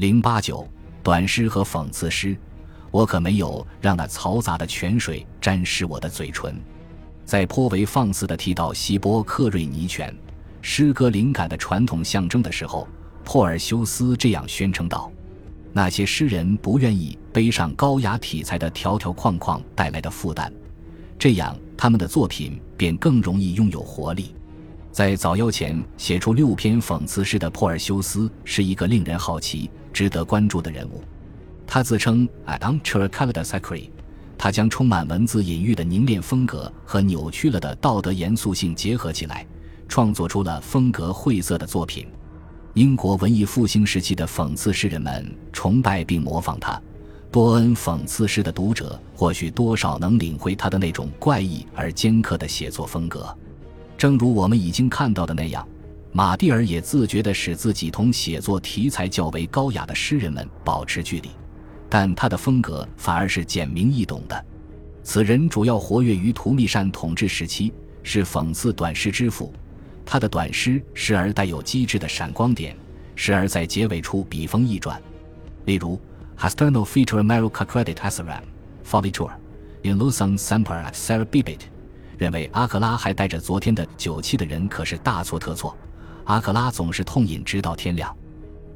零八九短诗和讽刺诗，我可没有让那嘈杂的泉水沾湿我的嘴唇。在颇为放肆地提到希波克瑞尼泉诗歌灵感的传统象征的时候，珀尔修斯这样宣称道：“那些诗人不愿意背上高雅题材的条条框框带来的负担，这样他们的作品便更容易拥有活力。”在早夭前写出六篇讽刺诗的珀尔修斯是一个令人好奇、值得关注的人物。他自称 “Adam c h u r k a l d a s a k r i 他将充满文字隐喻的凝练风格和扭曲了的道德严肃性结合起来，创作出了风格晦涩的作品。英国文艺复兴时期的讽刺诗人们崇拜并模仿他。多恩讽刺诗的读者或许多少能领会他的那种怪异而尖刻的写作风格。正如我们已经看到的那样，马蒂尔也自觉地使自己同写作题材较为高雅的诗人们保持距离。但他的风格反而是简明易懂的。此人主要活跃于图密善统治时期，是讽刺短诗之父。他的短诗时而带有机智的闪光点，时而在结尾处笔锋一转。例如，Hasterno feature America credit Asram folly tour in l u s o n Semper at Sarah Bibit，认为阿克拉还带着昨天的酒气的人可是大错特错。阿克拉总是痛饮直到天亮。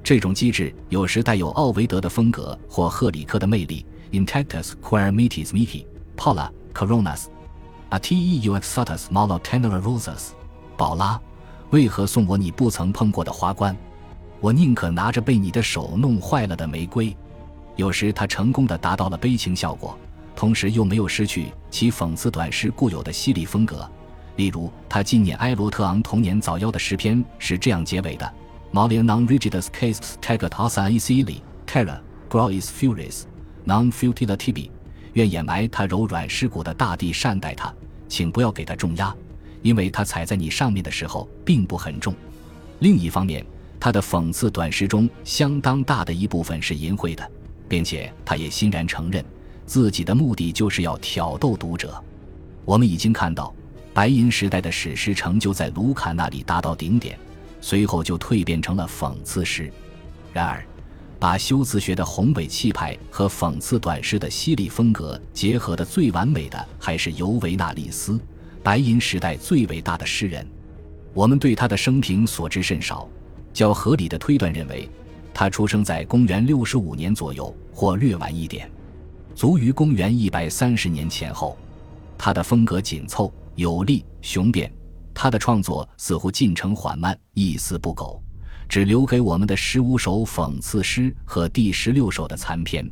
这种机智有时带有奥维德的风格或赫里克的魅力。Intactus quae mitis mihi, Paula coronas, a te uxatus malo tenera rosas。宝拉，为何送我你不曾碰过的花冠？我宁可拿着被你的手弄坏了的玫瑰。有时他成功的达到了悲情效果，同时又没有失去其讽刺短诗固有的犀利风格。例如，他纪念埃罗特昂童年早夭的诗篇是这样结尾的。：“Mal in non rigidus cases tagat asa easily, terra, grois furis, non futila tibi。愿掩埋他柔软尸骨的大地善待他，请不要给他重压，因为他踩在你上面的时候并不很重。另一方面，他的讽刺短诗中相当大的一部分是淫秽的，并且他也欣然承认自己的目的就是要挑逗读者。我们已经看到，白银时代的史诗成就在卢卡那里达到顶点。随后就蜕变成了讽刺诗。然而，把修辞学的宏伟气派和讽刺短诗的犀利风格结合的最完美的，还是尤维纳里斯，白银时代最伟大的诗人。我们对他的生平所知甚少，较合理的推断认为，他出生在公元六十五年左右，或略晚一点，卒于公元一百三十年前后。他的风格紧凑、有力、雄辩。他的创作似乎进程缓慢，一丝不苟，只留给我们的十五首讽刺诗和第十六首的残篇。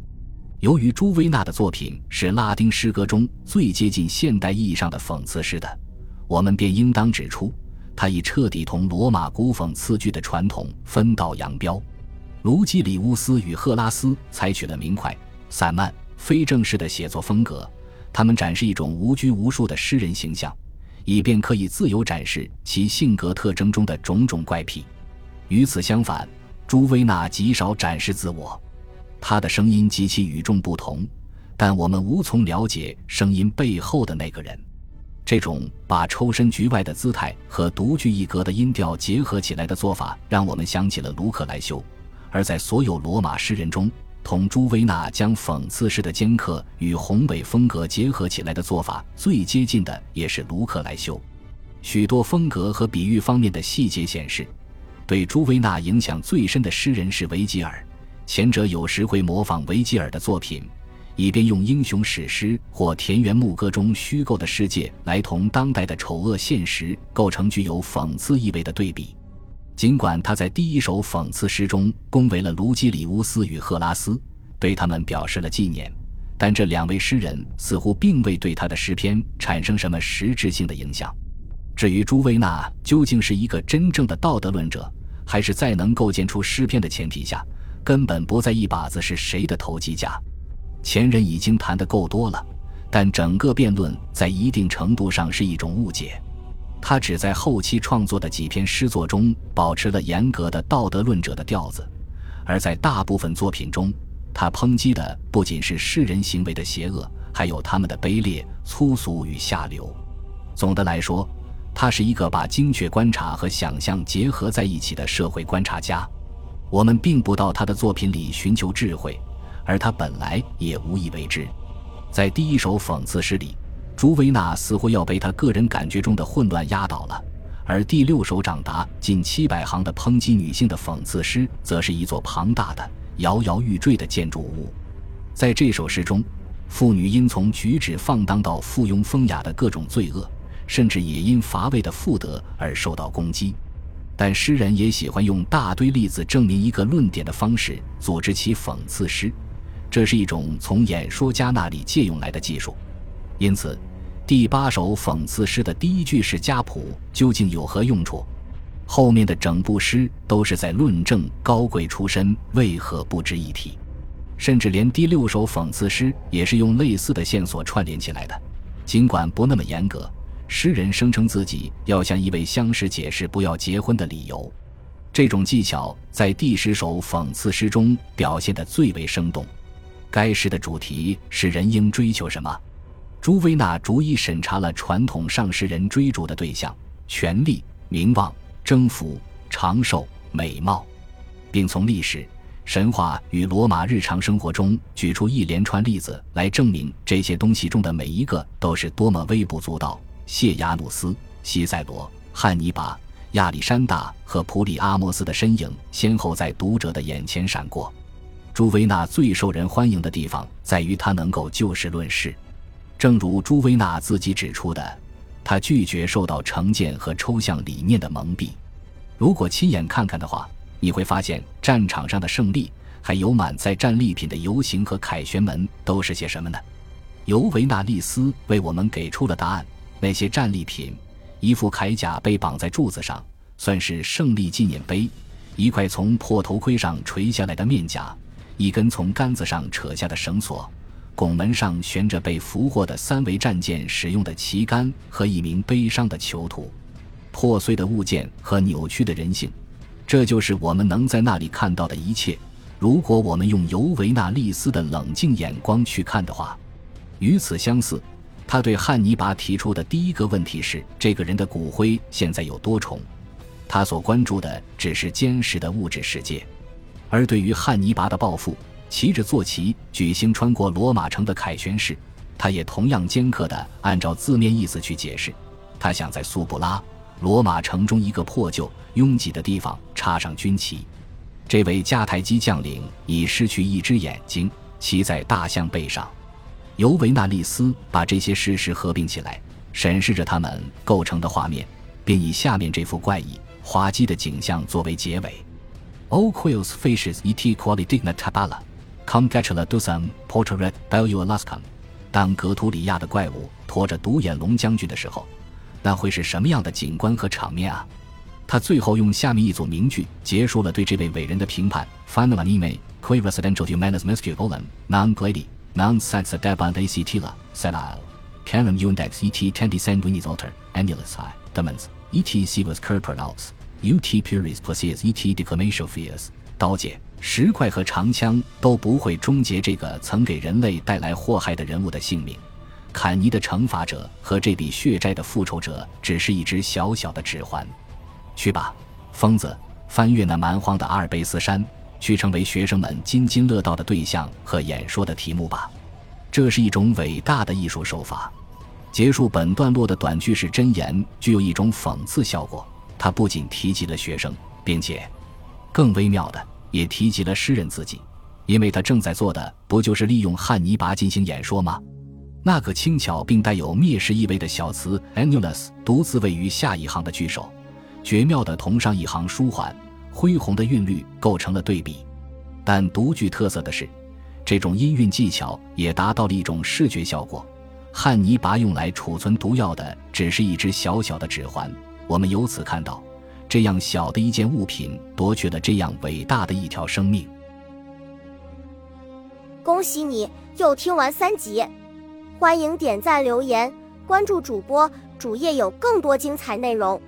由于朱维纳的作品是拉丁诗歌中最接近现代意义上的讽刺诗的，我们便应当指出，他已彻底同罗马古讽刺剧的传统分道扬镳。卢基里乌斯与赫拉斯采取了明快、散漫、非正式的写作风格，他们展示一种无拘无束的诗人形象。以便可以自由展示其性格特征中的种种怪癖。与此相反，朱维纳极少展示自我，他的声音极其与众不同，但我们无从了解声音背后的那个人。这种把抽身局外的姿态和独具一格的音调结合起来的做法，让我们想起了卢克莱修。而在所有罗马诗人中，同朱维纳将讽刺式的尖刻与宏伟风格结合起来的做法最接近的，也是卢克莱修。许多风格和比喻方面的细节显示，对朱维纳影响最深的诗人是维吉尔。前者有时会模仿维吉尔的作品，以便用英雄史诗或田园牧歌中虚构的世界来同当代的丑恶现实构成具有讽刺意味的对比。尽管他在第一首讽刺诗中恭维了卢基里乌斯与赫拉斯，对他们表示了纪念，但这两位诗人似乎并未对他的诗篇产生什么实质性的影响。至于朱维纳究竟是一个真正的道德论者，还是在能构建出诗篇的前提下，根本不在一把子是谁的投机家，前人已经谈得够多了。但整个辩论在一定程度上是一种误解。他只在后期创作的几篇诗作中保持了严格的道德论者的调子，而在大部分作品中，他抨击的不仅是世人行为的邪恶，还有他们的卑劣、粗俗与下流。总的来说，他是一个把精确观察和想象结合在一起的社会观察家。我们并不到他的作品里寻求智慧，而他本来也无意为之。在第一首讽刺诗里，朱维纳似乎要被他个人感觉中的混乱压倒了，而第六首长达近七百行的抨击女性的讽刺诗，则是一座庞大的、摇摇欲坠的建筑物。在这首诗中，妇女因从举止放荡到附庸风雅的各种罪恶，甚至也因乏味的妇德而受到攻击。但诗人也喜欢用大堆例子证明一个论点的方式组织其讽刺诗，这是一种从演说家那里借用来的技术。因此，第八首讽刺诗的第一句是家谱究竟有何用处？后面的整部诗都是在论证高贵出身为何不值一提。甚至连第六首讽刺诗也是用类似的线索串联起来的，尽管不那么严格。诗人声称自己要向一位相识解释不要结婚的理由，这种技巧在第十首讽刺诗中表现得最为生动。该诗的主题是人应追求什么？朱维纳逐一审查了传统上世人追逐的对象：权力、名望、征服、长寿、美貌，并从历史、神话与罗马日常生活中举出一连串例子来证明这些东西中的每一个都是多么微不足道。谢亚努斯、西塞罗、汉尼拔、亚历山大和普里阿莫斯的身影先后在读者的眼前闪过。朱维纳最受人欢迎的地方在于他能够就事论事，正如朱维纳自己指出的，他拒绝受到成见和抽象理念的蒙蔽。如果亲眼看看的话，你会发现战场上的胜利，还有满载战利品的游行和凯旋门都是些什么呢？尤维纳利斯为我们给出了答案。那些战利品，一副铠甲被绑在柱子上，算是胜利纪念碑；一块从破头盔上垂下来的面甲，一根从杆子上扯下的绳索，拱门上悬着被俘获的三维战舰使用的旗杆和一名悲伤的囚徒，破碎的物件和扭曲的人性，这就是我们能在那里看到的一切。如果我们用尤维纳利斯的冷静眼光去看的话，与此相似。他对汉尼拔提出的第一个问题是：这个人的骨灰现在有多重？他所关注的只是坚实的物质世界。而对于汉尼拔的报复，骑着坐骑举行穿过罗马城的凯旋式，他也同样尖刻地按照字面意思去解释。他想在苏布拉，罗马城中一个破旧拥挤的地方插上军旗。这位迦太基将领已失去一只眼睛，骑在大象背上。尤维纳利斯把这些事实合并起来，审视着他们构成的画面，并以下面这幅怪异滑稽的景象作为结尾：O quils faces et quali digna tabala, congratula dusam porteret bellu alaskam，。当格图里亚的怪物驮着独眼龙将军的时候，那会是什么样的景观和场面啊？他最后用下面一组名句结束了对这位伟人的评判：Finally, me qui residential humanus miscu volum non gladi。Non sexa debant act la, sella Canem undex et tendi sanguinis alter, annulus i, demens, et sivus corporals, ut puris placius et d e c l a m a t i o n fius。刀剑、石块和长枪都不会终结这个曾给人类带来祸害的人物的性命。坎尼的惩罚者和这笔血债的复仇者只是一只小小的指环。去吧，疯子，翻越那蛮荒的阿尔卑斯山。去成为学生们津津乐道的对象和演说的题目吧，这是一种伟大的艺术手法。结束本段落的短句式箴言具有一种讽刺效果，他不仅提及了学生，并且更微妙的也提及了诗人自己，因为他正在做的不就是利用汉尼拔进行演说吗？那个轻巧并带有蔑视意味的小词 annulus 独自位于下一行的句首，绝妙的同上一行舒缓。恢宏的韵律构成了对比，但独具特色的是，这种音韵技巧也达到了一种视觉效果。汉尼拔用来储存毒药的只是一只小小的指环，我们由此看到，这样小的一件物品夺去了这样伟大的一条生命。恭喜你又听完三集，欢迎点赞、留言、关注主播，主页有更多精彩内容。